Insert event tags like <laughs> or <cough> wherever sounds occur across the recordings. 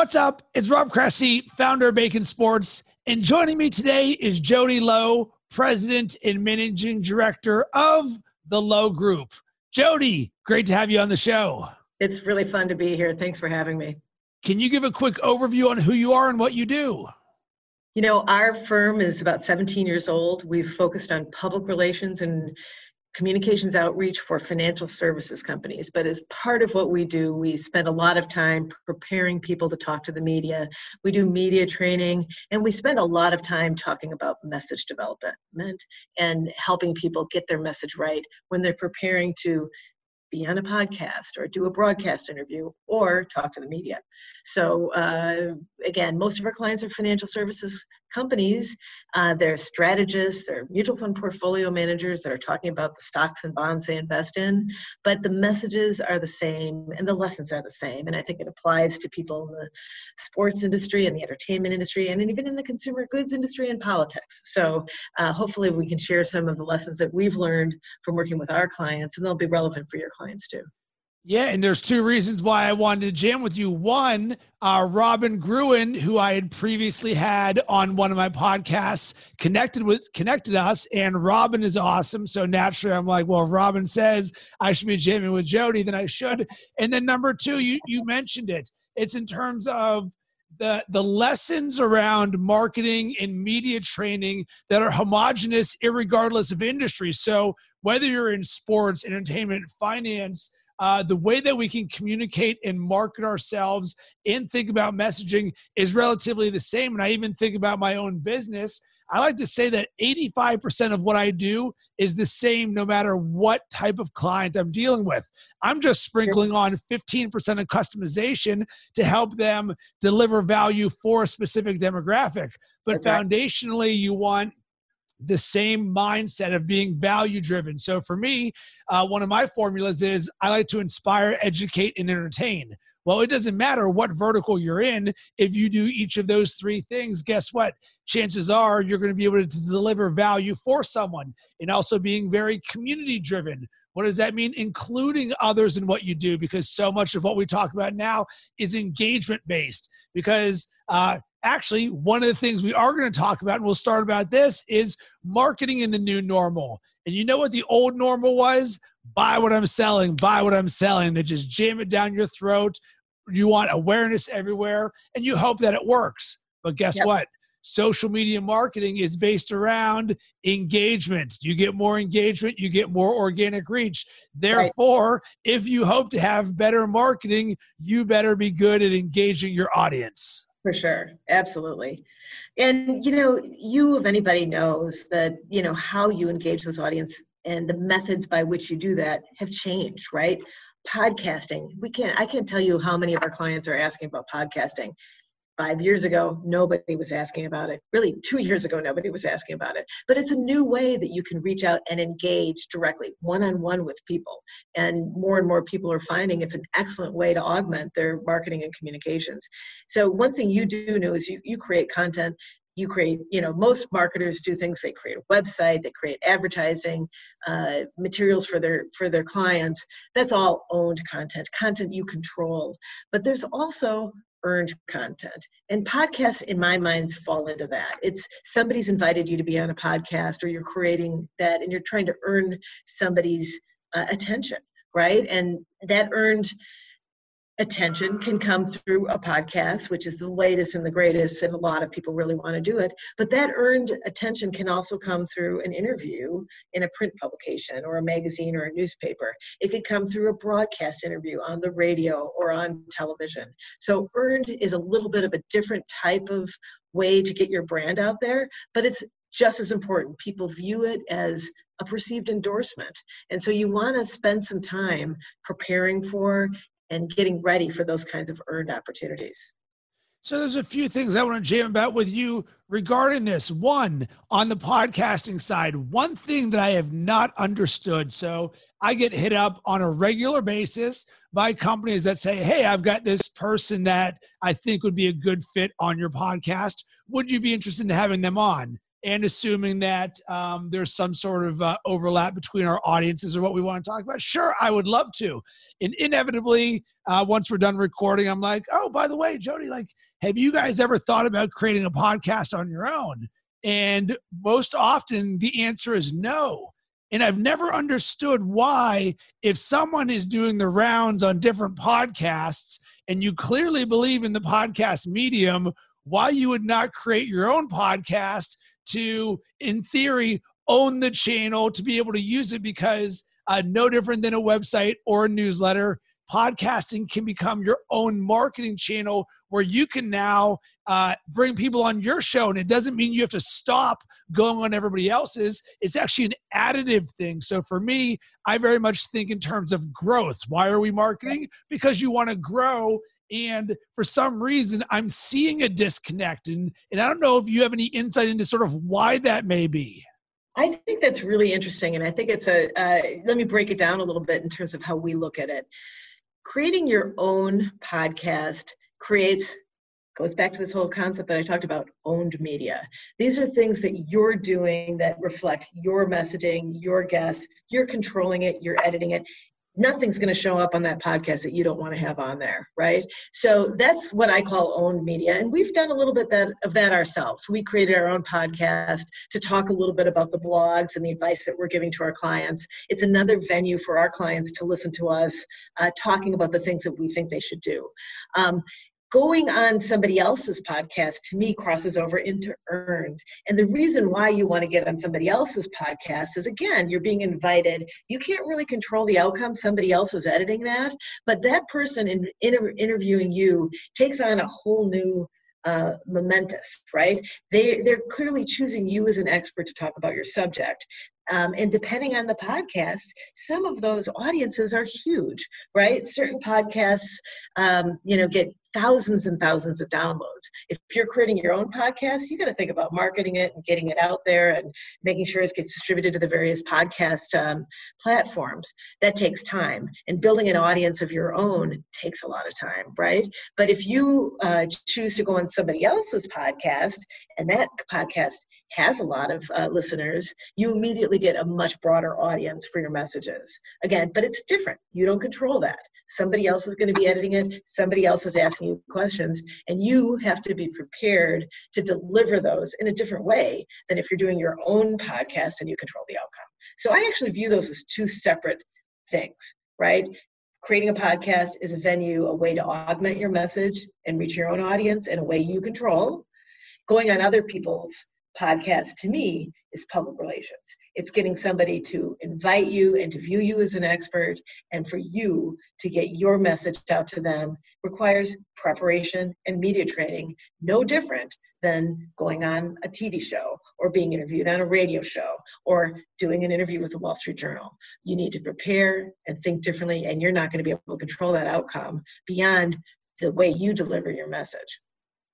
What's up? It's Rob Cressy, founder of Bacon Sports, and joining me today is Jody Lowe, president and managing director of the Lowe Group. Jody, great to have you on the show. It's really fun to be here. Thanks for having me. Can you give a quick overview on who you are and what you do? You know, our firm is about 17 years old. We've focused on public relations and communications outreach for financial services companies. But as part of what we do, we spend a lot of time preparing people to talk to the media. We do media training, and we spend a lot of time talking about message development and helping people get their message right when they're preparing to be on a podcast or do a broadcast interview or talk to the media. So, uh, again, most of our clients are financial services companies. Uh, they're strategists, they're mutual fund portfolio managers that are talking about the stocks and bonds they invest in, but the messages are the same and the lessons are the same. And I think it applies to people in the sports industry and the entertainment industry and even in the consumer goods industry and politics. So uh, hopefully we can share some of the lessons that we've learned from working with our clients and they'll be relevant for your clients too. Yeah, and there's two reasons why I wanted to jam with you. One, uh, Robin Gruen, who I had previously had on one of my podcasts, connected with connected us, and Robin is awesome. So naturally, I'm like, well, if Robin says I should be jamming with Jody, then I should. And then number two, you you mentioned it. It's in terms of the the lessons around marketing and media training that are homogenous, regardless of industry. So whether you're in sports, entertainment, finance uh, the way that we can communicate and market ourselves and think about messaging is relatively the same. And I even think about my own business. I like to say that 85% of what I do is the same no matter what type of client I'm dealing with. I'm just sprinkling on 15% of customization to help them deliver value for a specific demographic. But okay. foundationally, you want the same mindset of being value driven. So for me, uh, one of my formulas is I like to inspire, educate, and entertain. Well, it doesn't matter what vertical you're in. If you do each of those three things, guess what? Chances are you're going to be able to deliver value for someone and also being very community driven. What does that mean? Including others in what you do, because so much of what we talk about now is engagement based. Because uh, actually, one of the things we are going to talk about, and we'll start about this, is marketing in the new normal. And you know what the old normal was? Buy what I'm selling, buy what I'm selling. They just jam it down your throat. You want awareness everywhere, and you hope that it works. But guess yep. what? social media marketing is based around engagement. You get more engagement, you get more organic reach. Therefore, right. if you hope to have better marketing, you better be good at engaging your audience. For sure. Absolutely. And you know, you of anybody knows that, you know, how you engage this audience and the methods by which you do that have changed, right? Podcasting. We can't I can't tell you how many of our clients are asking about podcasting five years ago nobody was asking about it. Really two <laughs> years ago nobody was asking about it. But it's a new way that you can reach out and engage directly one-on-one with people. And more and more people are finding it's an excellent way to augment their marketing and communications. So one thing you do know is you, you create content. You create you know most marketers do things. They create a website they create advertising uh, materials for their for their clients. That's all owned content content you control. But there's also earned content. And podcasts, in my mind, fall into that. It's somebody's invited you to be on a podcast, or you're creating that, and you're trying to earn somebody's uh, attention, right? And that earned attention can come through a podcast, which is the latest and the greatest, and a lot of people really want to do it. But that earned attention can also come through an interview in a print publication or a magazine or a newspaper. It could come through a broadcast interview on the radio or on television. So, earned is a little bit of a different type of way to get your brand out there, but it's just as important. People view it as a perceived endorsement. And so you want to spend some time preparing for and getting ready for those kinds of earned opportunities. So there's a few things I want to jam about with you regarding this. One, on the podcasting side, one thing that I have not understood. So I get hit up on a regular basis by companies that say, Hey, I've got this person that I think would be a good fit on your podcast. Would you be interested in having them on? And assuming that um, there's some sort of uh, overlap between our audiences or what we want to talk about. Sure, I would love to. And inevitably, uh, once we're done recording, I'm like, oh, by the way, Jody, like, have you guys ever thought about creating a podcast on your own? And most often, the answer is no. And I've never understood why, if someone is doing the rounds on different podcasts and you clearly believe in the podcast medium, why you would not create your own podcast to, in theory, own the channel to be able to use it because uh, no different than a website or a newsletter podcasting can become your own marketing channel where you can now uh, bring people on your show. And it doesn't mean you have to stop going on everybody else's. It's actually an additive thing. So for me, I very much think in terms of growth. Why are we marketing? Because you want to grow. And for some reason, I'm seeing a disconnect. And, and I don't know if you have any insight into sort of why that may be. I think that's really interesting. And I think it's a, uh, let me break it down a little bit in terms of how we look at it creating your own podcast creates goes back to this whole concept that I talked about owned media. These are things that you're doing that reflect your messaging, your guests, you're controlling it, you're editing it, nothing's going to show up on that podcast that you don't want to have on there right? So that's what i call owned media and we've done a little bit that, of that ourselves. We created our own podcast to talk a little bit about the blogs and the advice that we're giving to our clients. It's another venue for our clients to listen to us uh, talking about the things that we think they should do. Um, going on somebody else's podcast to me crosses over into earned. And the reason why you want to get on somebody else's podcast is again, you're being invited. You can't really control the outcome. Somebody else was editing that, but that person in, in interviewing you takes on a whole new uh, momentous, right? They they're clearly choosing you as an expert to talk about your subject. Um, and depending on the podcast, some of those audiences are huge, right? Certain podcasts, um, you know, get thousands and thousands of downloads. If you're creating your own podcast, you got to think about marketing it and getting it out there and making sure it gets distributed to the various podcast um, platforms. That takes time, and building an audience of your own takes a lot of time, right? But if you uh, choose to go on somebody else's podcast and that podcast has a lot of uh, listeners, you immediately get a much broader audience for your messages. Again, but it's different. You don't control that. Somebody else is going to be editing it, somebody else is asking you questions, and you have to be prepared to deliver those in a different way than if you're doing your own podcast and you control the outcome. So I actually view those as two separate things, right? Creating a podcast is a venue, a way to augment your message and reach your own audience in a way you control. Going on other people's podcast to me is public relations. It's getting somebody to invite you and to view you as an expert and for you to get your message out to them requires preparation and media training, no different than going on a TV show or being interviewed on a radio show or doing an interview with the Wall Street Journal. You need to prepare and think differently, and you're not going to be able to control that outcome beyond the way you deliver your message.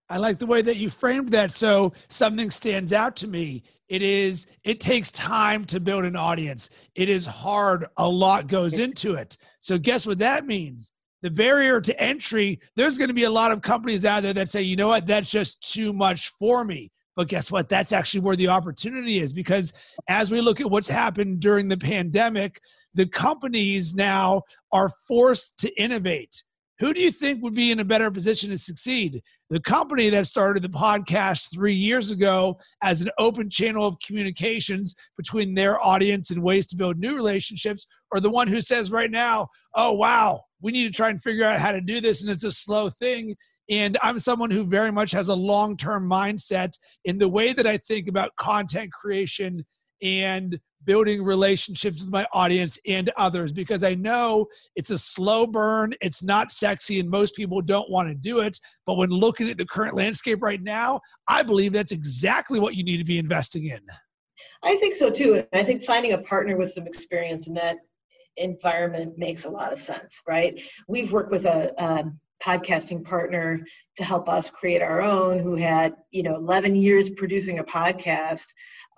I like the way that you framed that. So something stands out to me. It is, it takes time to build an audience. It is hard. A lot goes into it. So guess what that means? The barrier to entry, there's going to be a lot of companies out there that say, you know what, that's just too much for me. But guess what? That's actually where the opportunity is because as we look at what's happened during the pandemic, the companies now are forced to innovate who do you think would be in a better position to succeed? The company that started the podcast three years ago as an open channel of communications between their audience and ways to build new relationships, or the one who says right now, oh, wow, we need to try and figure out how to do this and it's a slow thing. And I'm someone who very much has a long term mindset in the way that I think about content creation and building relationships with my audience and others because I know it's a slow burn. It's not sexy, and most people don't want to do it. But when looking at the current landscape right now, I believe that's exactly what you need to be investing in. I think so too. And I think finding a partner with some experience in that environment makes a lot of sense, right? We've worked with a, um, podcasting partner to help us create our own who had you know 11 years producing a podcast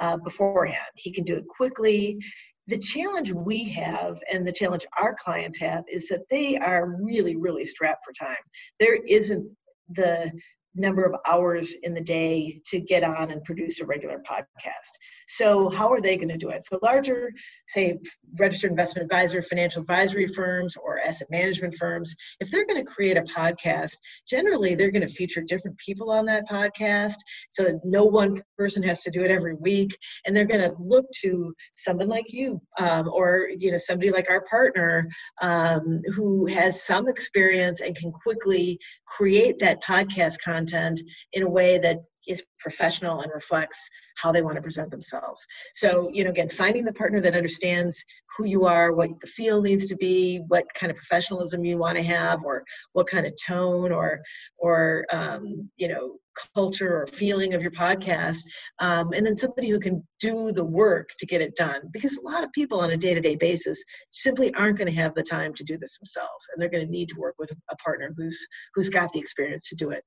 uh, beforehand. He can do it quickly. The challenge we have and the challenge our clients have is that they are really, really strapped for time. There isn't the number of hours in the day to get on and produce a regular podcast. So, how are they going to do it? So, larger, say, registered investment advisor, financial advisory firms, or asset management firms, if they're going to create a podcast, generally they're going to feature different people on that podcast. So, no one person has to do it every week. And they're going to look to someone like you um, or you know somebody like our partner um, who has some experience and can quickly create that podcast content in a way that is professional and reflects how they want to present themselves. So, you know, again, finding the partner that understands who you are, what the feel needs to be, what kind of professionalism you want to have, or what kind of tone or or um, you know culture or feeling of your podcast, um, and then somebody who can do the work to get it done. Because a lot of people on a day-to-day basis simply aren't going to have the time to do this themselves, and they're going to need to work with a partner who's who's got the experience to do it.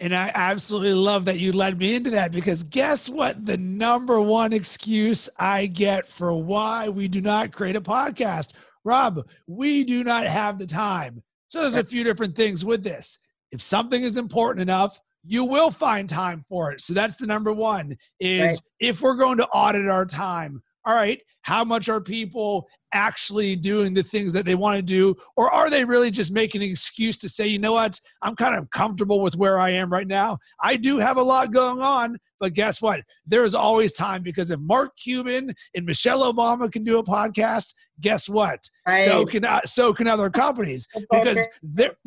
And I absolutely love that you led me into that because guess what? The number one excuse I get for why we do not create a podcast, Rob, we do not have the time. So there's a few different things with this. If something is important enough, you will find time for it. So that's the number one is right. if we're going to audit our time, all right, how much are people actually doing the things that they want to do? Or are they really just making an excuse to say, you know what, I'm kind of comfortable with where I am right now? I do have a lot going on, but guess what? There is always time because if Mark Cuban and Michelle Obama can do a podcast, guess what? Right. So can uh, so can other companies <laughs> because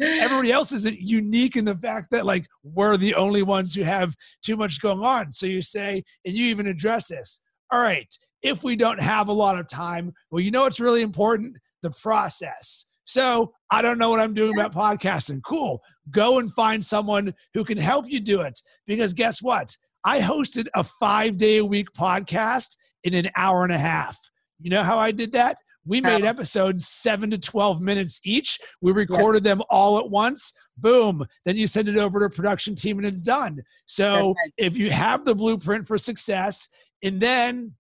everybody else isn't unique in the fact that like we're the only ones who have too much going on. So you say, and you even address this. All right, if we don't have a lot of time. Well, you know what's really important? The process. So I don't know what I'm doing about podcasting. Cool. Go and find someone who can help you do it. Because guess what? I hosted a five day a week podcast in an hour and a half. You know how I did that? We made episodes seven to 12 minutes each. We recorded them all at once. Boom. Then you send it over to a production team and it's done. So if you have the blueprint for success, and then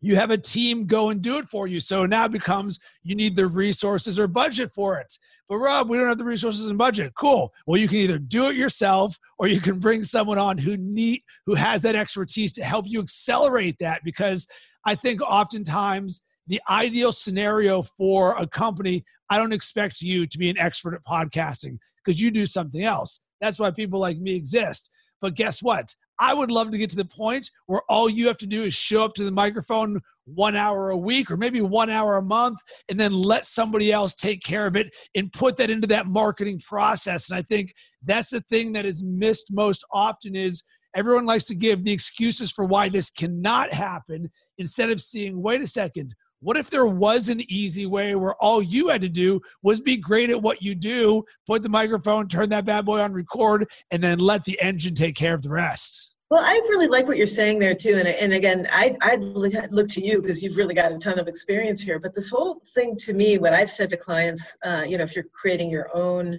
you have a team go and do it for you. So now it becomes you need the resources or budget for it. But Rob, we don't have the resources and budget. Cool. Well, you can either do it yourself or you can bring someone on who need who has that expertise to help you accelerate that because I think oftentimes the ideal scenario for a company, I don't expect you to be an expert at podcasting because you do something else. That's why people like me exist. But guess what? I would love to get to the point where all you have to do is show up to the microphone one hour a week or maybe one hour a month and then let somebody else take care of it and put that into that marketing process. And I think that's the thing that is missed most often is everyone likes to give the excuses for why this cannot happen instead of seeing, wait a second, what if there was an easy way where all you had to do was be great at what you do, put the microphone, turn that bad boy on record, and then let the engine take care of the rest? Well, I really like what you're saying there too, and and again, I I'd look to you because you've really got a ton of experience here. But this whole thing to me, what I've said to clients, uh, you know, if you're creating your own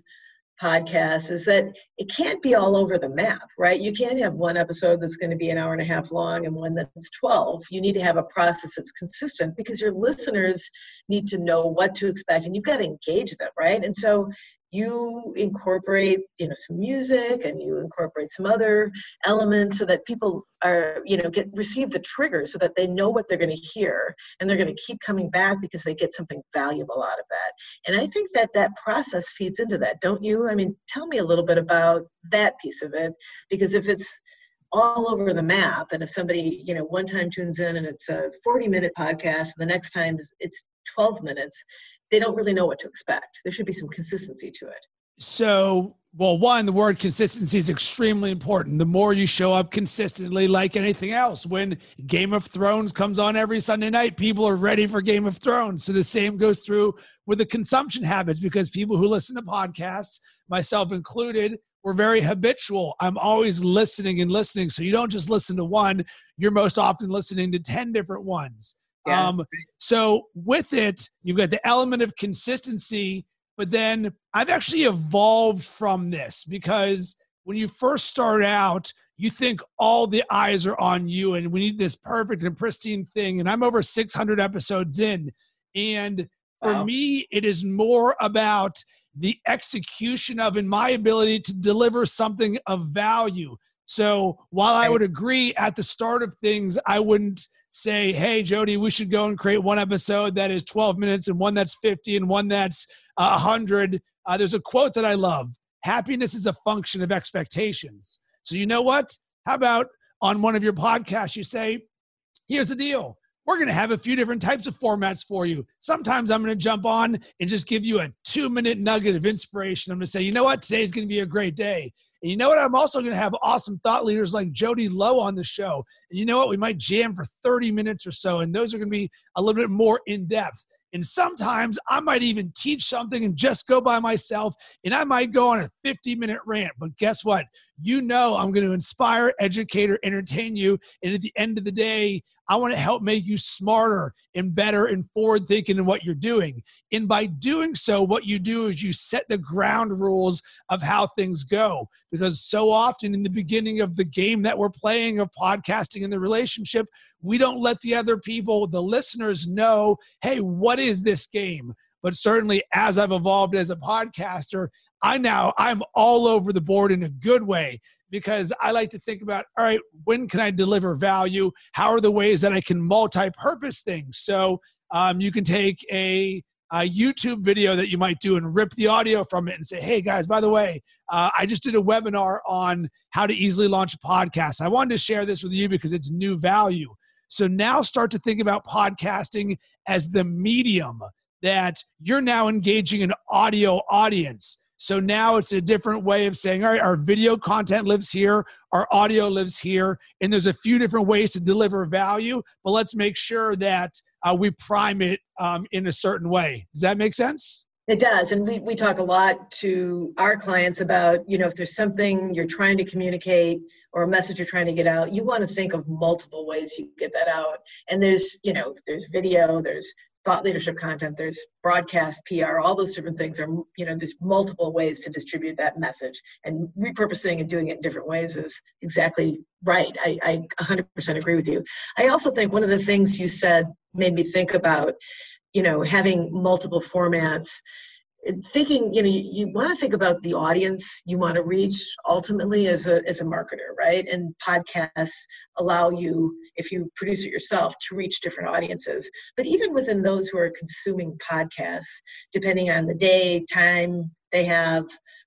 podcast is that it can't be all over the map, right? You can't have one episode that's going to be an hour and a half long and one that's 12. You need to have a process that's consistent because your listeners need to know what to expect and you've got to engage them, right? And so you incorporate you know some music and you incorporate some other elements so that people are you know get receive the trigger so that they know what they're going to hear and they're going to keep coming back because they get something valuable out of that. And i think that that process feeds into that don't you? I mean tell me a little bit about that piece of it because if it's all over the map and if somebody you know one time tunes in and it's a 40 minute podcast and the next time it's 12 minutes they don't really know what to expect. There should be some consistency to it. So, well, one, the word consistency is extremely important. The more you show up consistently, like anything else, when Game of Thrones comes on every Sunday night, people are ready for Game of Thrones. So the same goes through with the consumption habits because people who listen to podcasts, myself included, we're very habitual. I'm always listening and listening. So you don't just listen to one, you're most often listening to 10 different ones. Yeah. Um, so with it, you've got the element of consistency, but then I've actually evolved from this because when you first start out, you think all the eyes are on you and we need this perfect and pristine thing. And I'm over 600 episodes in. And For wow. me, it is more about the execution of and my ability to deliver something of value. So while I would agree at the start of things, I wouldn't say, hey, Jody, we should go and create one episode that is 12 minutes and one that's 50 and one that's uh, 100. Uh, there's a quote that I love happiness is a function of expectations. So, you know what? How about on one of your podcasts, you say, here's the deal we're going to have a few different types of formats for you. Sometimes I'm going to jump on and just give you a two minute nugget of inspiration. I'm going to say, you know what? Today's going to be a great day. And you know what? I'm also going to have awesome thought leaders like Jody Lowe on the show. And you know what? We might jam for 30 minutes or so. And those are going to be a little bit more in depth. And sometimes I might even teach something and just go by myself, and I might go on a 50 minute rant. But guess what? You know, I'm going to inspire, educate, or entertain you. And at the end of the day, I want to help make you smarter and better and forward thinking in what you're doing. And by doing so, what you do is you set the ground rules of how things go. Because so often in the beginning of the game that we're playing of podcasting in the relationship, we don't let the other people, the listeners, know hey, what is this game? But certainly, as I've evolved as a podcaster, I now I'm all over the board in a good way because I like to think about all right, when can I deliver value? How are the ways that I can multi-purpose things? So um, you can take a, a, YouTube video that you might do and rip the audio from it and say, hey guys, by the way, uh, I just did a webinar on how to easily launch a podcast. I wanted to share this with you because it's new value. So now start to think about podcasting as the medium that you're now engaging an audio audience. So now it's a different way of saying, all right, our video content lives here, our audio lives here, and there's a few different ways to deliver value, but let's make sure that uh, we prime it um, in a certain way. Does that make sense? It does. And we, we talk a lot to our clients about, you know, if there's something you're trying to communicate or a message you're trying to get out, you want to think of multiple ways you get that out. And there's, you know, there's video, there's thought leadership content there's broadcast pr all those different things are you know there's multiple ways to distribute that message. And repurposing and doing it in different ways is exactly right. I, I 100% agree with you. I also think one of the things you said made me think about you know having multiple formats thinking you know you, you want to think about the audience you want to reach ultimately as a as a marketer right? And podcasts allow you if you produce it yourself to reach different audiences. But even within those who are consuming podcasts depending on the day time they have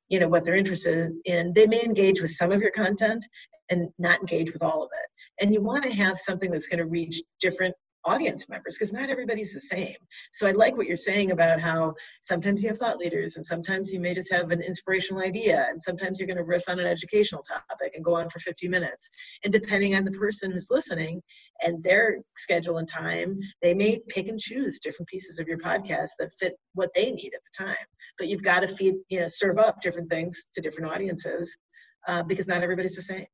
you know what they're interested in they may engage with some of your content and not engage with all of it. And you want to have something that's going to reach different audience members because not everybody's the same. So I like what you're saying about how sometimes you have thought leaders and sometimes you may just have an inspirational idea and sometimes you're going to riff on an educational topic and go on for 50 minutes. And depending on the person who's listening and their schedule and time, they may pick and choose different pieces of your podcast that fit what they need at the time. But you've got to feed, you know, serve up different things to different audiences uh, because not everybody's the same.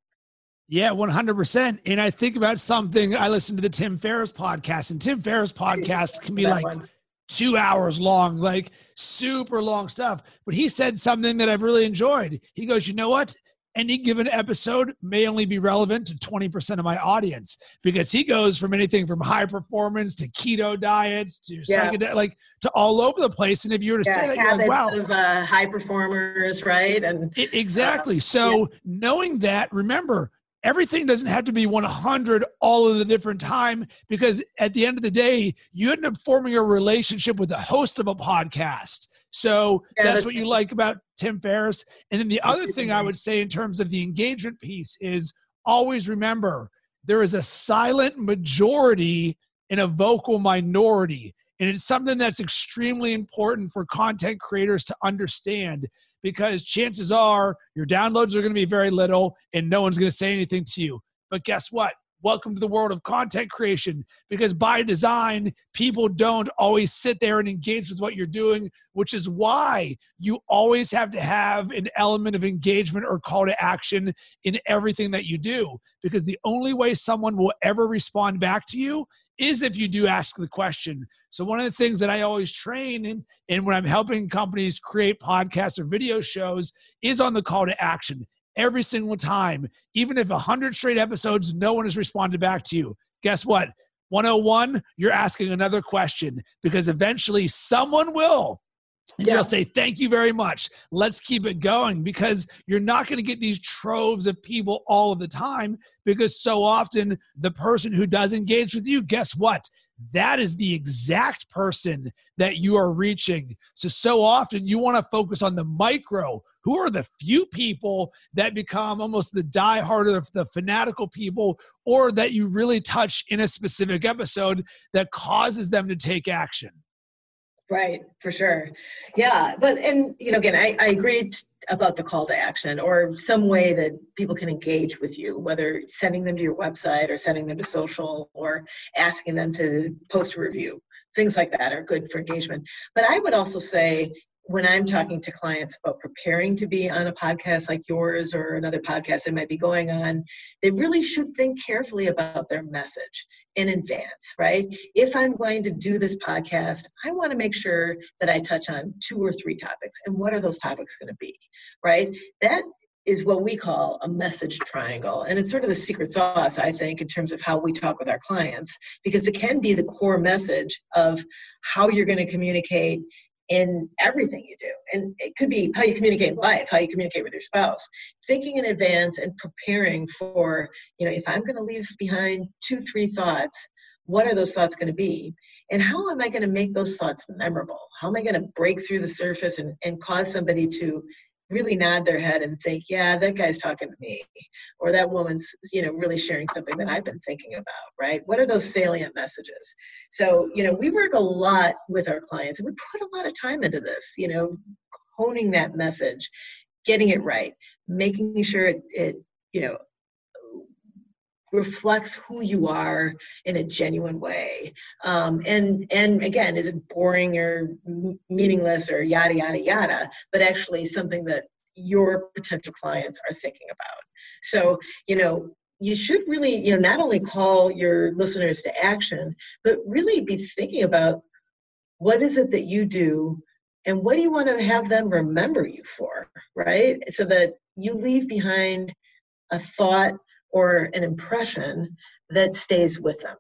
Yeah, 100%. And I think about something, I listen to the Tim Ferriss podcast, and Tim Ferriss podcast can be like one. two hours long, like super long stuff. But he said something that I've really enjoyed. He goes, You know what? Any given episode may only be relevant to 20% of my audience because he goes from anything from high performance to keto diets to yeah. psychedelic, like to all over the place. And if you were to yeah, say that, you're like, wow. Of, uh, high performers, right? And it, exactly. Uh, so yeah. knowing that, remember, everything doesn't have to be 100 all of the different time because at the end of the day you end up forming a relationship with the host of a podcast. So yeah, that's, that's what you like about tim ferriss. And then the other thing i would say in terms of the engagement piece is always remember there is a silent majority and a vocal minority. And it's something that's extremely important for content creators to understand because chances are your downloads are going to be very little and no one's going to say anything to you. But guess what? Welcome to the world of content creation because by design, people don't always sit there and engage with what you're doing, which is why you always have to have an element of engagement or call to action in everything that you do. Because the only way someone will ever respond back to you is if you do ask the question. So one of the things that I always train in, and when I'm helping companies create podcasts or video shows is on the call to action every single time. Even if a hundred straight episodes, no one has responded back to you. Guess what? 101, you're asking another question because eventually someone will. And yeah. you'll say, Thank you very much. Let's keep it going because you're not going to get these troves of people all of the time because so often the person who does engage with you, guess what? that is the exact person that you are reaching. So, so often you want to focus on the micro. Who are the few people that become almost the diehard of the fanatical people, or that you really touch in a specific episode that causes them to take action? Right, for sure. Yeah, but and you know, again, I, I agreed about the call to action or some way that people can engage with you, whether sending them to your website or sending them to social or asking them to post a review. Things like that are good for engagement. But I would also say when I'm talking to clients about preparing to be on a podcast like yours or another podcast they might be going on, they really should think carefully about their message in advance, right? If I'm going to do this podcast, I want to make sure that I touch on two or three topics. And what are those topics going to be, right? That is what we call a message triangle. And it's sort of the secret sauce, I think, in terms of how we talk with our clients, because it can be the core message of how you're going to communicate in everything you do. And it could be how you communicate in life, how you communicate with your spouse, thinking in advance and preparing for, you know, if I'm going to leave behind two, three thoughts, what are those thoughts going to be? And how am I going to make those thoughts memorable? How am I going to break through the surface and, and cause somebody to really nod their head and think, yeah, that guy's talking to me, or that woman's, you know, really sharing something that I've been thinking about, right? What are those salient messages? So, you know, we work a lot with our clients and we put a lot of time into this, you know, honing that message, getting it right, making sure it, it you know, reflects who you are in a genuine way. Um, and and again is it boring or meaningless or yada yada yada but actually something that your potential clients are thinking about. So you know you should really you know not only call your listeners to action but really be thinking about what is it that you do and what do you want to have them remember you for right? So that you leave behind a thought or an impression that stays with them.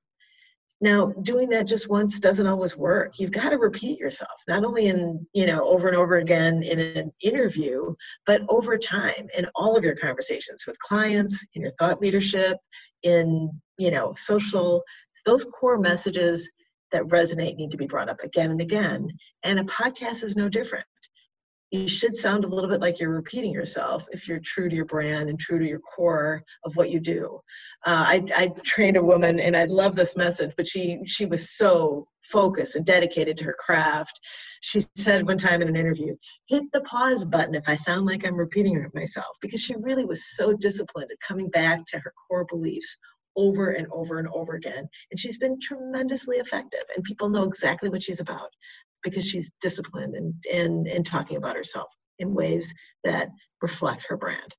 Now, doing that just once doesn't always work. You've got to repeat yourself, not only in, you know, over and over again in an interview, but over time in all of your conversations with clients, in your thought leadership, in, you know, social, those core messages that resonate need to be brought up again and again. And a podcast is no different you should sound a little bit like you're repeating yourself if you're true to your brand and true to your core of what you do. Uh, I, I trained a woman, and I love this message, but she she was so focused and dedicated to her craft. She said one time in an interview, "Hit the pause button if I sound like I'm repeating myself," because she really was so disciplined at coming back to her core beliefs over and over and over again. And she's been tremendously effective, and people know exactly what she's about because she's disciplined and and and talking about herself in ways that reflect her brand.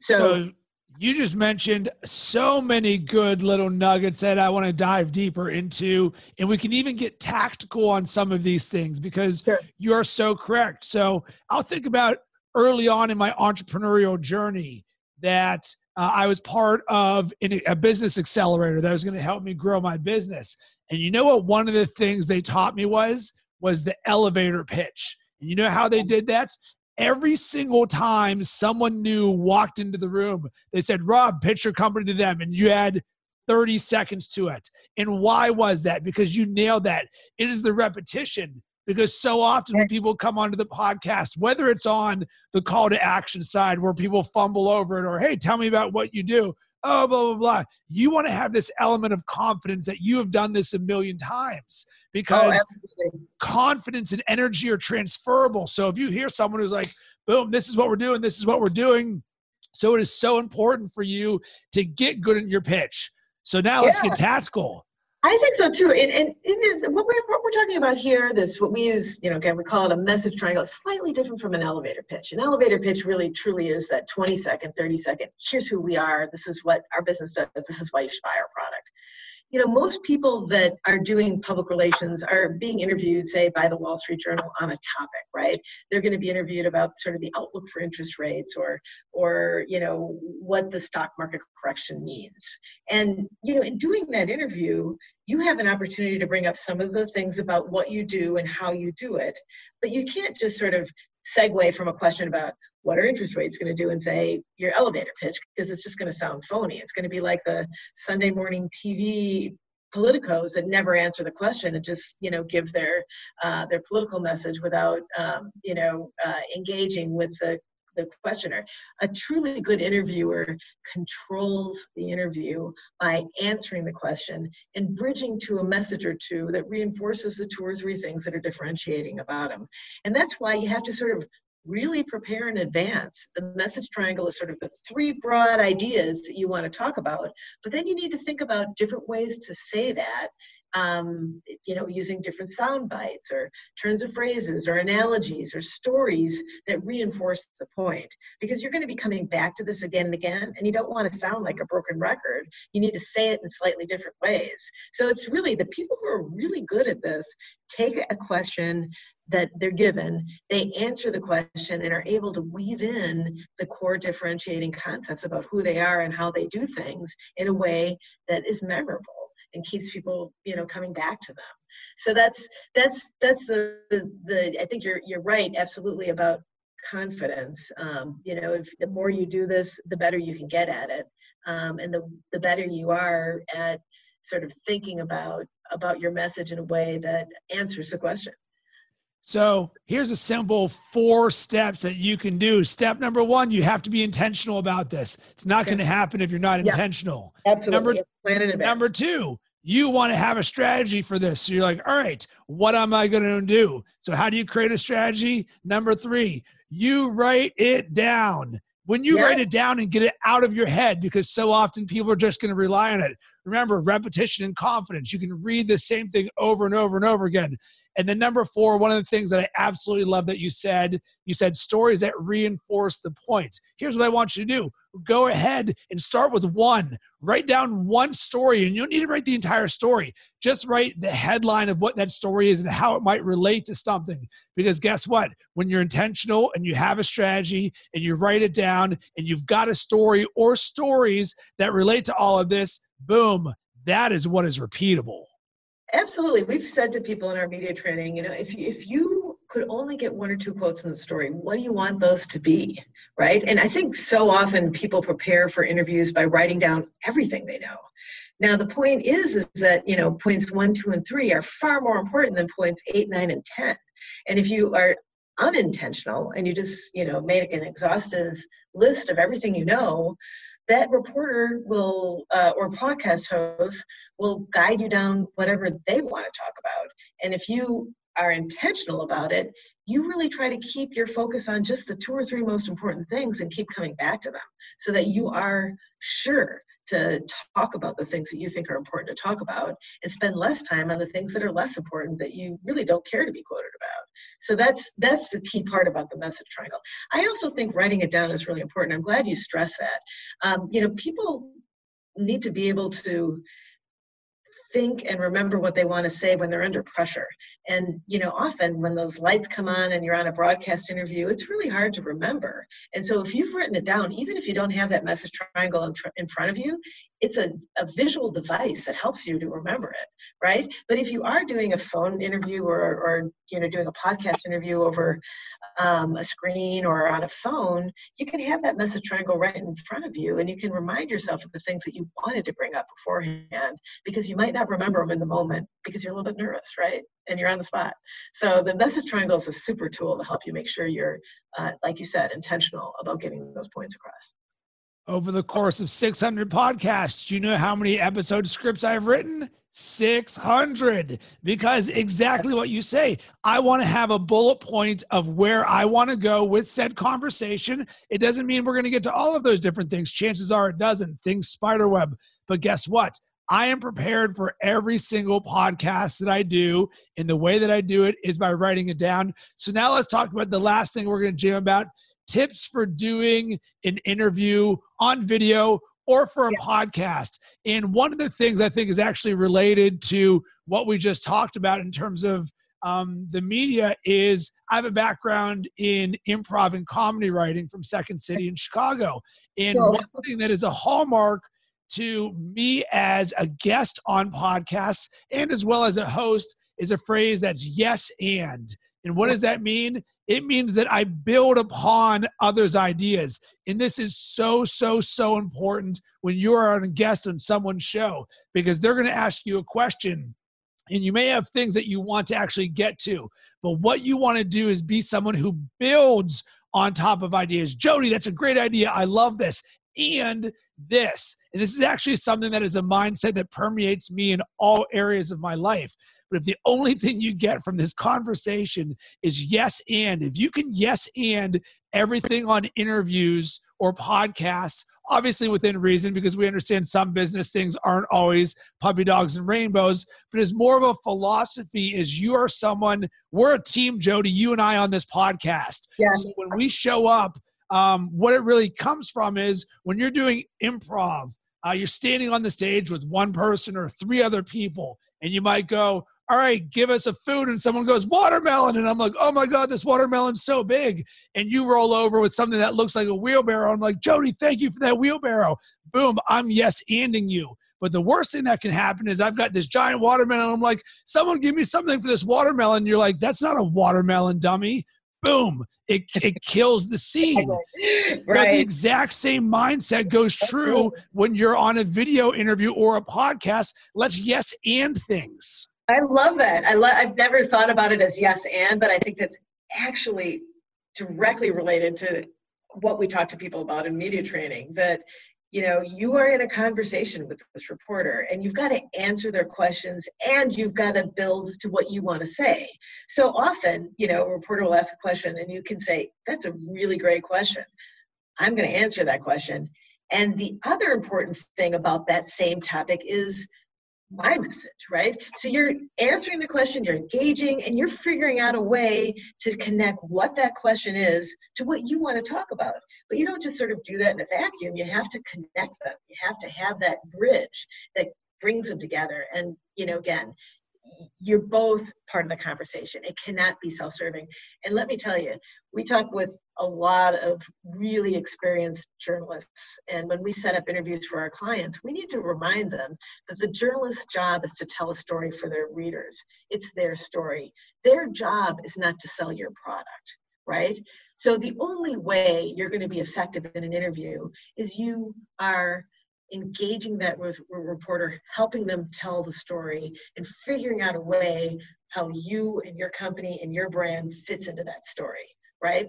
So, so you just mentioned so many good little nuggets that I want to dive deeper into. And we can even get tactical on some of these things because sure. you are so correct. So I'll think about early on in my entrepreneurial journey that uh, I was part of a business accelerator that was going to help me grow my business. And you know what? One of the things they taught me was was the elevator pitch. And you know how they did that? Every single time someone new walked into the room, they said, Rob, pitch your company to them. And you had 30 seconds to it. And why was that? Because you nailed that. It is the repetition. Because so often when people come onto the podcast, whether it's on the call to action side where people fumble over it or, hey, tell me about what you do, oh, blah, blah, blah. You want to have this element of confidence that you have done this a million times oh, because oh, confidence and energy are transferable. So if you hear someone who's like, boom, this is what we're doing, this is what we're doing. So it is so important for you to get good in your pitch. So now yeah. let's get tactical. I think so too. And, and it is what we're, what we're talking about here. This what we use. You know, again, we call it a message triangle. It's slightly different from an elevator pitch. An elevator pitch really, truly is that 20 second, 30 second. Here's who we are. This is what our business does. This is why you should buy our product. You know, most people that are doing public relations are being interviewed, say, by the Wall Street Journal on a topic, right? They're going to be interviewed about sort of the outlook for interest rates or, or you know, what the stock market correction means. And you know, in doing that interview, you have an opportunity to bring up some of the things about what you do and how you do it, but you can't just sort of segue from a question about what are interest rates going to do and say your elevator pitch because it's just going to sound phony. It's going to be like the Sunday morning TV politicos that never answer the question and just you know give their uh, their political message without um, you know uh, engaging with the the questioner. A truly good interviewer controls the interview by answering the question and bridging to a message or two that reinforces the two or three things that are differentiating about them. And that's why you have to sort of really prepare in advance. The message triangle is sort of the three broad ideas that you want to talk about, but then you need to think about different ways to say that. Um, you know, using different sound bites or turns of phrases or analogies or stories that reinforce the point. Because you're going to be coming back to this again and again, and you don't want to sound like a broken record. You need to say it in slightly different ways. So it's really the people who are really good at this take a question that they're given, they answer the question and are able to weave in the core differentiating concepts about who they are and how they do things in a way that is memorable and keeps people, you know, coming back to them. So that's that's that's the the, the I think you're you're right absolutely about confidence. Um, you know, if the more you do this, the better you can get at it, um, and the the better you are at sort of thinking about about your message in a way that answers the question. So here's a simple four steps that you can do. Step number one, you have to be intentional about this. It's not okay. going to happen if you're not yeah. intentional. Absolutely. Number, number two, you want to have a strategy for this. So you're like, all right, what am I going to do? So how do you create a strategy? Number three, you write it down. When you yeah. write it down and get it out of your head, because so often people are just going to rely on it. Remember, repetition and confidence. You can read the same thing over and over and over again. And then number four, one of the things that I absolutely love that you said, you said stories that reinforce the point. Here's what I want you to do. Go ahead and start with one. Write down one story, and you don't need to write the entire story. Just write the headline of what that story is and how it might relate to something. Because guess what? When you're intentional and you have a strategy and you write it down and you've got a story or stories that relate to all of this, boom, that is what is repeatable. Absolutely. We've said to people in our media training, you know, if you, if you could only get one or two quotes in the story, what do you want those to be? Right. And I think so often people prepare for interviews by writing down everything they know. Now, the point is, is that, you know, points one, two, and three are far more important than points eight, nine, and 10. And if you are unintentional and you just, you know, make an exhaustive list of everything you know, that reporter will uh, or podcast host will guide you down whatever they want to talk about. And if you are intentional about it you really try to keep your focus on just the two or three most important things and keep coming back to them so that you are sure to talk about the things that you think are important to talk about and spend less time on the things that are less important that you really don't care to be quoted about. So that's that's the key part about the message triangle. I also think writing it down is really important. I'm glad you stress that. Um, you know people need to be able to think and remember what they want to say when they're under pressure. And, you know, often when those lights come on and you're on a broadcast interview, it's really hard to remember. And so if you've written it down, even if you don't have that message triangle in, tr- in front of you, it's a, a visual device that helps you to remember it right? But if you are doing a phone interview or, or you know doing a podcast interview over um, a screen or on a phone you can have that message triangle right in front of you and you can remind yourself of the things that you wanted to bring up beforehand because you might not remember them in the moment because you're a little bit nervous right? And you're on the spot. So the message triangle is a super tool to help you make sure you're uh, like you said intentional about getting those points across over the course of 600 podcasts. You know how many episode scripts I've written? 600 because exactly what you say. I want to have a bullet point of where i want to go with said conversation. It doesn't mean we're going to get to all of those different things. Chances are it doesn't. Things spiderweb. But guess what? I am prepared for every single podcast that i do and the way that i do it is by writing it down. So now let's talk about the last thing we're going to jam about tips for doing an interview on video or for a yeah. podcast. And one of the things I think is actually related to what we just talked about in terms of um, the media is I have a background in improv and comedy writing from Second City in Chicago. And cool. one thing that is a hallmark to me as a guest on podcasts and as well as a host is a phrase that's yes and. And what does that mean? It means that I build upon others' ideas. And this is so, so, so important when you are a guest on someone's show because they're going to ask you a question and you may have things that you want to actually get to. But what you want to do is be someone who builds on top of ideas. Jody, that's a great idea. I love this. And this. And this is actually something that is a mindset that permeates me in all areas of my life. But if the only thing you get from this conversation is yes and, if you can yes and everything on interviews or podcasts, obviously within reason, because we understand some business things aren't always puppy dogs and rainbows, but as more of a philosophy is you are someone, we're a team, Jody, you and I on this podcast. Yeah. So when we show up, um, what it really comes from is when you're doing improv, uh, you're standing on the stage with one person or three other people, and you might go, all right, give us a food. And someone goes, watermelon. And I'm like, oh my God, this watermelon's so big. And you roll over with something that looks like a wheelbarrow. I'm like, Jody, thank you for that wheelbarrow. Boom, I'm yes anding you. But the worst thing that can happen is I've got this giant watermelon. I'm like, someone give me something for this watermelon. You're like, that's not a watermelon, dummy. Boom. It, it <laughs> kills the scene. right. But the exact same mindset goes true when you're on a video interview or a podcast. Let's yes and things. I love that. I. I've never thought about it as yes and, but I think that's actually directly related to what we talk to people about in media training. That you know you are in a conversation with this reporter and you've got to answer their questions and you've got to build to what you want to say so often you know a reporter will ask a question and you can say that's a really great question i'm going to answer that question and the other important thing about that same topic is my message, right? So you're answering the question, you're engaging, and you're figuring out a way to connect what that question is to what you want to talk about. But you don't just sort of do that in a vacuum. You have to connect them. You have to have that bridge that brings them together. And, you know, again, you're both part of the conversation. It cannot be self serving. And let me tell you, we talk with a lot of really experienced journalists. And when we set up interviews for our clients, we need to remind them that the journalist's job is to tell a story for their readers. It's their story. Their job is not to sell your product, right? So the only way you're going to be effective in an interview is you are engaging that with a reporter, helping them tell the story, and figuring out a way how you and your company and your brand fits into that story, right?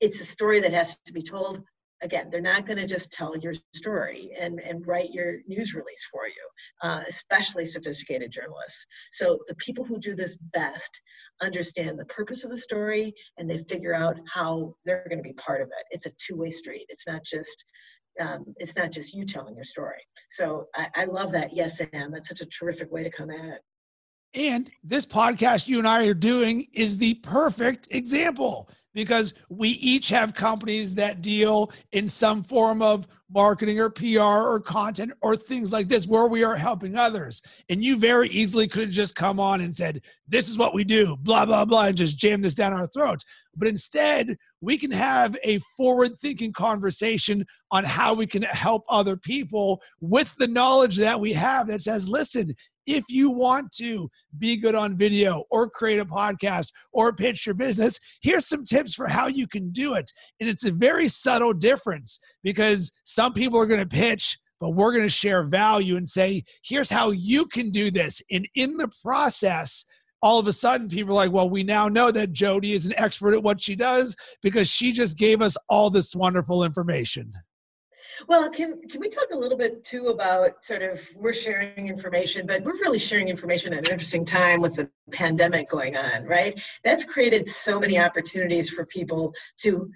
It's a story that has to be told. Again, they're not going to just tell your story and, and write your news release for you, uh, especially sophisticated journalists. So, the people who do this best understand the purpose of the story and they figure out how they're going to be part of it. It's a two way street. It's not just um, it's not just you telling your story. So I, I love that. Yes, and that's such a terrific way to come at it. And this podcast you and I are doing is the perfect example because we each have companies that deal in some form of marketing or PR or content or things like this where we are helping others. And you very easily could have just come on and said, This is what we do, blah, blah, blah, and just jam this down our throats. But instead, we can have a forward thinking conversation on how we can help other people with the knowledge that we have that says, Listen, if you want to be good on video or create a podcast or pitch your business, here's some tips for how you can do it. And it's a very subtle difference because some people are going to pitch but we're going to share value and say, here's how you can do this. And in the process, all of a sudden people are like, well, we now know that Jody is an expert at what she does because she just gave us all this wonderful information. Well, can can we talk a little bit too about sort of we're sharing information, but we're really sharing information at an interesting time with the pandemic going on, right? That's created so many opportunities for people to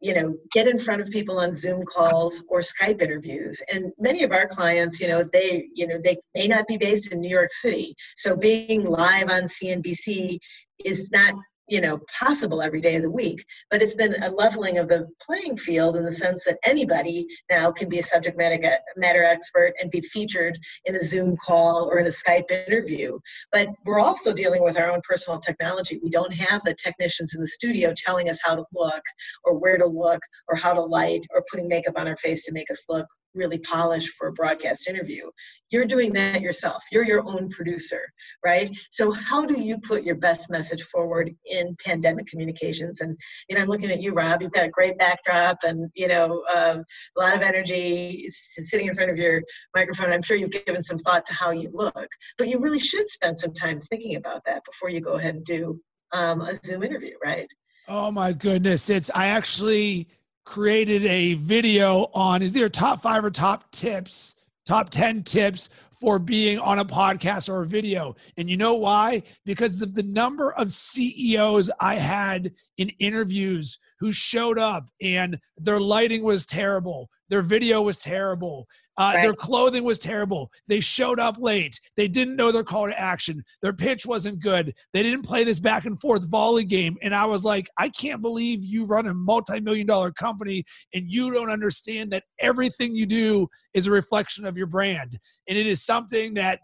you know get in front of people on zoom calls or skype interviews. And many of our clients you know they you know they may not be based in new york city. So being live on cnbc is not you know possible every day of the week but it's been a leveling of the playing field in the sense that anybody now can be a subject matter, matter expert and be featured in a zoom call or in a skype interview. But we're also dealing with our own personal technology. We don't have the technicians in the studio telling us how to look or where to look or how to light or putting makeup on our face to make us look really polished for a broadcast interview. You're doing that yourself. You're your own producer, right? So how do you put your best message forward in pandemic communications? And you know, I'm looking at you, Rob. You've got a great backdrop, and you know, um, a lot of energy sitting in front of your microphone. I'm sure you've given some thought to how you look, but you really should spend some time thinking about that before you go ahead and do um, a Zoom interview, right? Oh my goodness! It's I actually created a video on is there top five or top tips, top 10 tips for being on a podcast or a video. And you know why? Because the, the number of CEOs I had in interviews who showed up and their lighting was terrible, their video was terrible, uh, right. Their clothing was terrible. They showed up late. They didn't know their call to action. Their pitch wasn't good. They didn't play this back and forth volley game. And I was like, I can't believe you run a multi million dollar company and you don't understand that everything you do is a reflection of your brand. And it is something that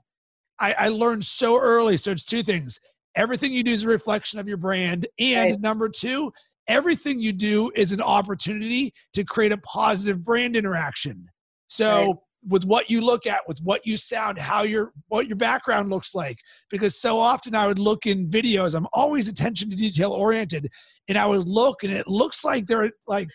I, I learned so early. So it's two things everything you do is a reflection of your brand. And right. number two, everything you do is an opportunity to create a positive brand interaction. So right with what you look at, with what you sound, how your what your background looks like. Because so often I would look in videos, I'm always attention to detail oriented, and I would look and it looks like they're like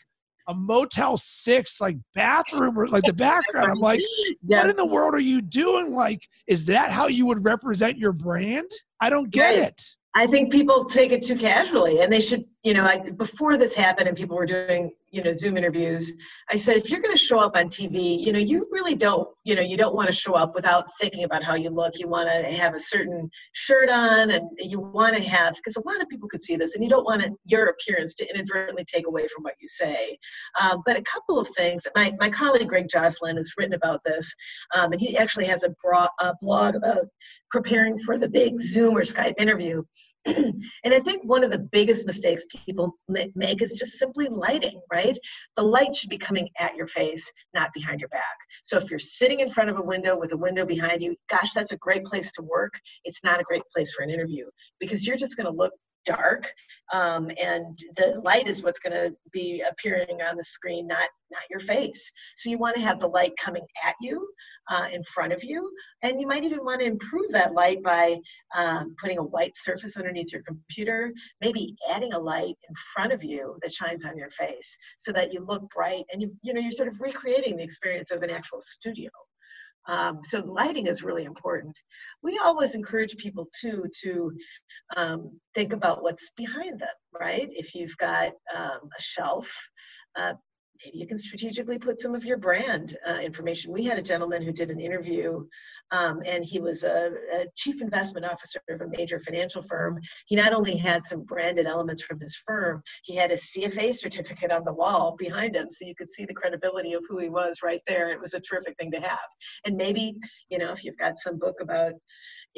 a Motel Six like bathroom or like the background. I'm like, what in the world are you doing? Like, is that how you would represent your brand? I don't get right. it. I think people take it too casually, and they should, you know, I, before this happened and people were doing, you know, Zoom interviews, I said, if you're going to show up on TV, you know, you really don't, you know, you don't want to show up without thinking about how you look. You want to have a certain shirt on, and you want to have, because a lot of people could see this, and you don't want your appearance to inadvertently take away from what you say. Um, but a couple of things, my, my colleague Greg Joslin has written about this, um, and he actually has a, a blog about preparing for the big Zoom or Skype interview. <clears throat> and I think one of the biggest mistakes people make is just simply lighting, right? The light should be coming at your face, not behind your back. So if you're sitting in front of a window with a window behind you, gosh, that's a great place to work. It's not a great place for an interview because you're just going to look dark um, and the light is what's going to be appearing on the screen not not your face. So you want to have the light coming at you uh, in front of you and you might even want to improve that light by um, putting a white surface underneath your computer maybe adding a light in front of you that shines on your face so that you look bright and you you know you're sort of recreating the experience of an actual studio um, so lighting is really important. We always encourage people too to um, think about what's behind them, right? If you've got um, a shelf, uh, maybe you can strategically put some of your brand uh, information. We had a gentleman who did an interview, um, and he was a, a, chief investment officer of a major financial firm. He not only had some branded elements from his firm, he had a CFA certificate on the wall behind him, so you could see the credibility of who he was right there. It was a terrific thing to have. And maybe, you know, if you've got some book about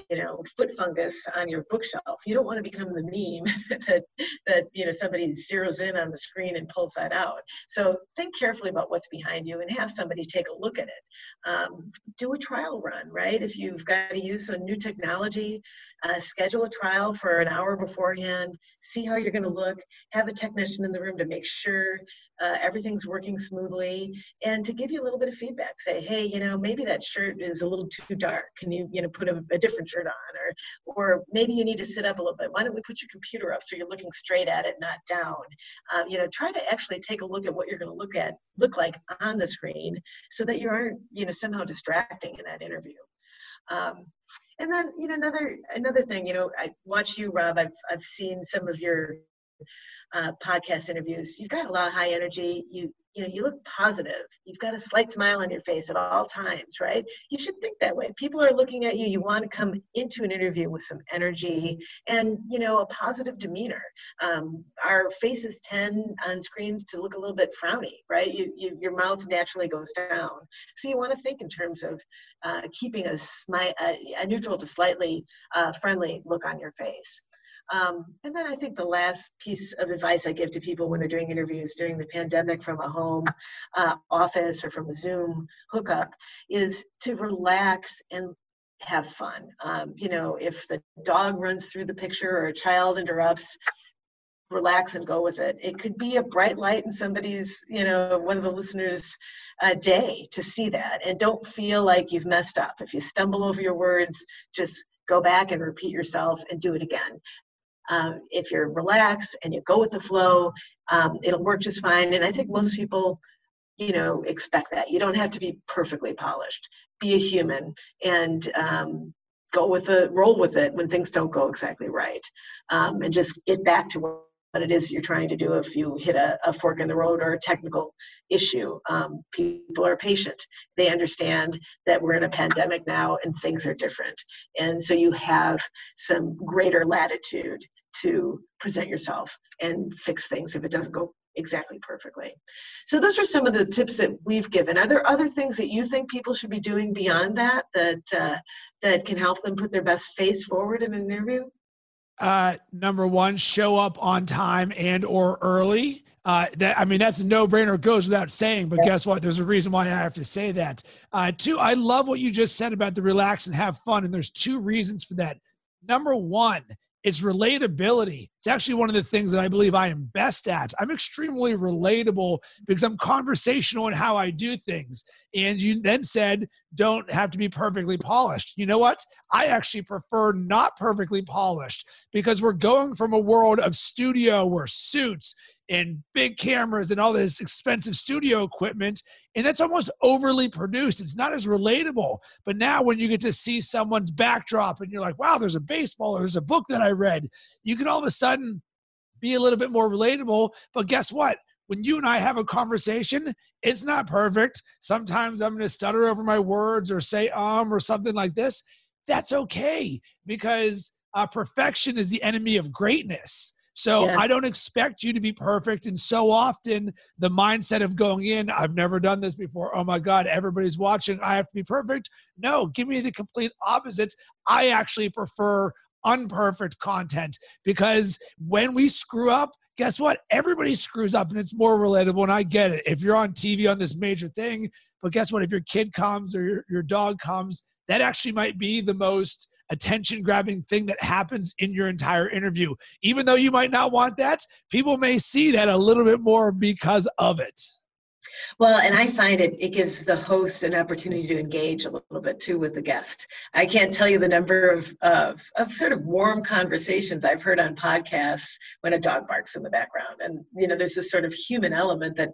you know foot fungus on your bookshelf. You don't want to become the meme <laughs> that that you know somebody zeroes in on the screen and pulls that out. So think carefully about what's behind you and have somebody take a look at it. Um, do a trial run right? If you've got to use a new technology uh, schedule a trial for an hour beforehand see how you're going to look have a technician in the room to make sure uh, everything's working smoothly and to give you a little bit of feedback say hey you know maybe that shirt is a little too dark. Can you you know put a, a different shirt on? Or or maybe you need to sit up a little bit. Why don't we put your computer up so you're looking straight at it not down? Um, you know try to actually take a look at what you're going to look at look like on the screen so that you aren't you know somehow distracting in that interview um, and then you know another another thing you know i watch you rob i've i've seen some of your uh, podcast interviews, you've got a lot of high energy. You you know you look positive. You've got a slight smile on your face at all times, right? You should think that way. People are looking at you. You want to come into an interview with some energy and you know a positive demeanor. Um, our faces tend on screens to look a little bit frowny, right? You, you your mouth naturally goes down, so you want to think in terms of uh, keeping a, smi- a, a neutral to slightly uh, friendly look on your face. Um, and then I think the last piece of advice I give to people when they're doing interviews during the pandemic from a home uh, office or from a Zoom hookup is to relax and have fun. Um, you know, if the dog runs through the picture or a child interrupts, relax and go with it. It could be a bright light in somebody's, you know, one of the listeners' uh, day to see that. And don't feel like you've messed up. If you stumble over your words, just go back and repeat yourself and do it again. Um, if you're relaxed and you go with the flow, um, it'll work just fine. And I think most people, you know, expect that. You don't have to be perfectly polished. Be a human and um, go with the roll with it when things don't go exactly right, um, and just get back to what it is you're trying to do if you hit a, a fork in the road or a technical issue. Um, people are patient. They understand that we're in a pandemic now and things are different. And so you have some greater latitude to present yourself and fix things if it doesn't go exactly perfectly. So those are some of the tips that we've given. Are there other things that you think people should be doing beyond that that uh, that can help them put their best face forward in an interview? Uh, number one, show up on time and or early. Uh, that I mean, that's a no-brainer. Goes without saying, but guess what? There's a reason why I have to say that. Uh, two, I love what you just said about the relax and have fun, and there's two reasons for that. Number one, is relatability. It's actually one of the things that I believe I am best at. I'm extremely relatable because I'm conversational in how I do things. And you then said, don't have to be perfectly polished. You know what? I actually prefer not perfectly polished because we're going from a world of studio where suits and big cameras and all this expensive studio equipment and that's almost overly produced it's not as relatable but now when you get to see someone's backdrop and you're like wow there's a baseball or there's a book that i read you can all of a sudden be a little bit more relatable but guess what when you and I have a conversation, it's not perfect. Sometimes I'm going to stutter over my words or say um or something like this. That's okay because uh, perfection is the enemy of greatness. So yeah. I don't expect you to be perfect. And so often the mindset of going in, I've never done this before. Oh my God, everybody's watching. I have to be perfect. No, give me the complete opposite. I actually prefer unperfect content because when we screw up, guess what? Everybody screws up and it's more relatable. And I get it. If you're on TV on this major thing, but guess what? If your kid comes or your, your dog comes, that actually might be the most attention grabbing thing that happens in your entire interview. Even though you might not want that, people may see that a little bit more because of it. Well, and I find it it gives the host an opportunity to engage a little bit too with the guest. I can't tell you the number of of, of sort of warm conversations I've heard on podcasts when a dog barks in the background, and you know there's this sort of human element that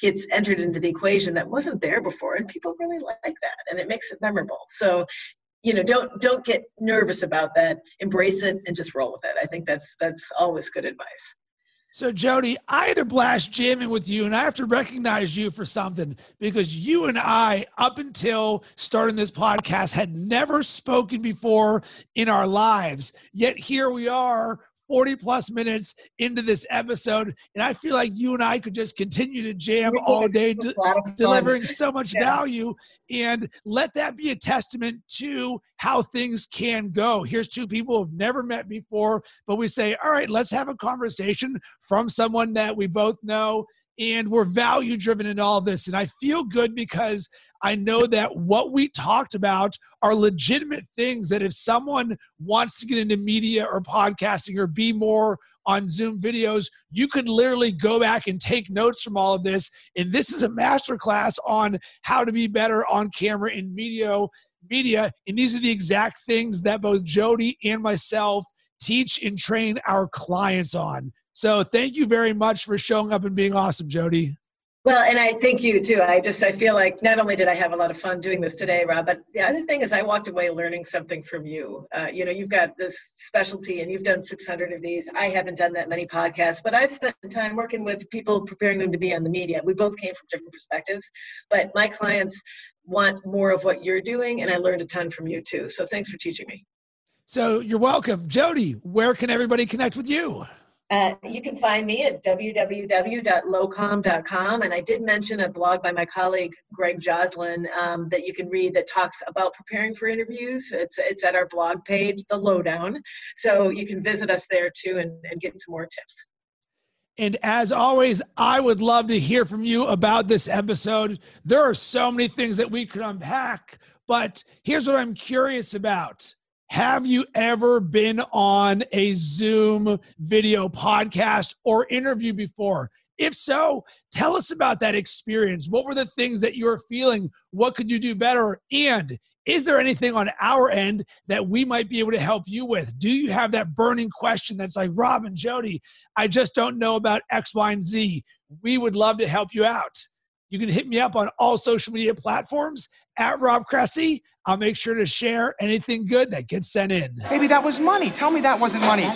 gets entered into the equation that wasn't there before and people really like that and it makes it memorable. So you know don't don't get nervous about that. Embrace it and just roll with it. I think that's that's always good advice. So jody i had a blast jamming with you and i have to recognize you for something because you and i up until starting this podcast had never spoken before in our lives. Yet here we are 40 plus minutes into this episode. And I feel like you and I could just continue to jam all day, de- delivering so much yeah. value. And let that be a testament to how things can go. Here's two people who've never met before, but we say, all right, let's have a conversation from someone that we both know and we're value driven in all this. And I feel good because I know that what we talked about are legitimate things that if someone wants to get into media or podcasting or be more on Zoom videos, you could literally go back and take notes from all of this. And this is a masterclass on how to be better on camera in media. Media, and these are the exact things that both Jody and myself teach and train our clients on. So thank you very much for showing up and being awesome, Jody. Well, and I thank you too. I just I feel like not only did I have a lot of fun doing this today, Rob, but the other thing is I walked away learning something from you. Uh, you know, you've got this specialty, and you've done 600 of these. I haven't done that many podcasts, but I've spent time working with people preparing them to be on the media. We both came from different perspectives, but my clients want more of what you're doing, and I learned a ton from you too. So thanks for teaching me. So you're welcome, Jody. Where can everybody connect with you? Uh, you can find me at www.lowcom.com. And I did mention a blog by my colleague Greg Joslin um, that you can read that talks about preparing for interviews. It's, it's at our blog page, The Lowdown. So you can visit us there too and, and get some more tips. And as always, I would love to hear from you about this episode. There are so many things that we could unpack, but here's what I'm curious about. Have you ever been on a Zoom video podcast or interview before? If so, tell us about that experience. What were the things that you were feeling? What could you do better? And is there anything on our end that we might be able to help you with? Do you have that burning question that's like, Rob and Jody, I just don't know about X, Y, and Z? We would love to help you out. You can hit me up on all social media platforms at Rob Cressy. I'll make sure to share anything good that gets sent in. Maybe that was money. Tell me that wasn't money.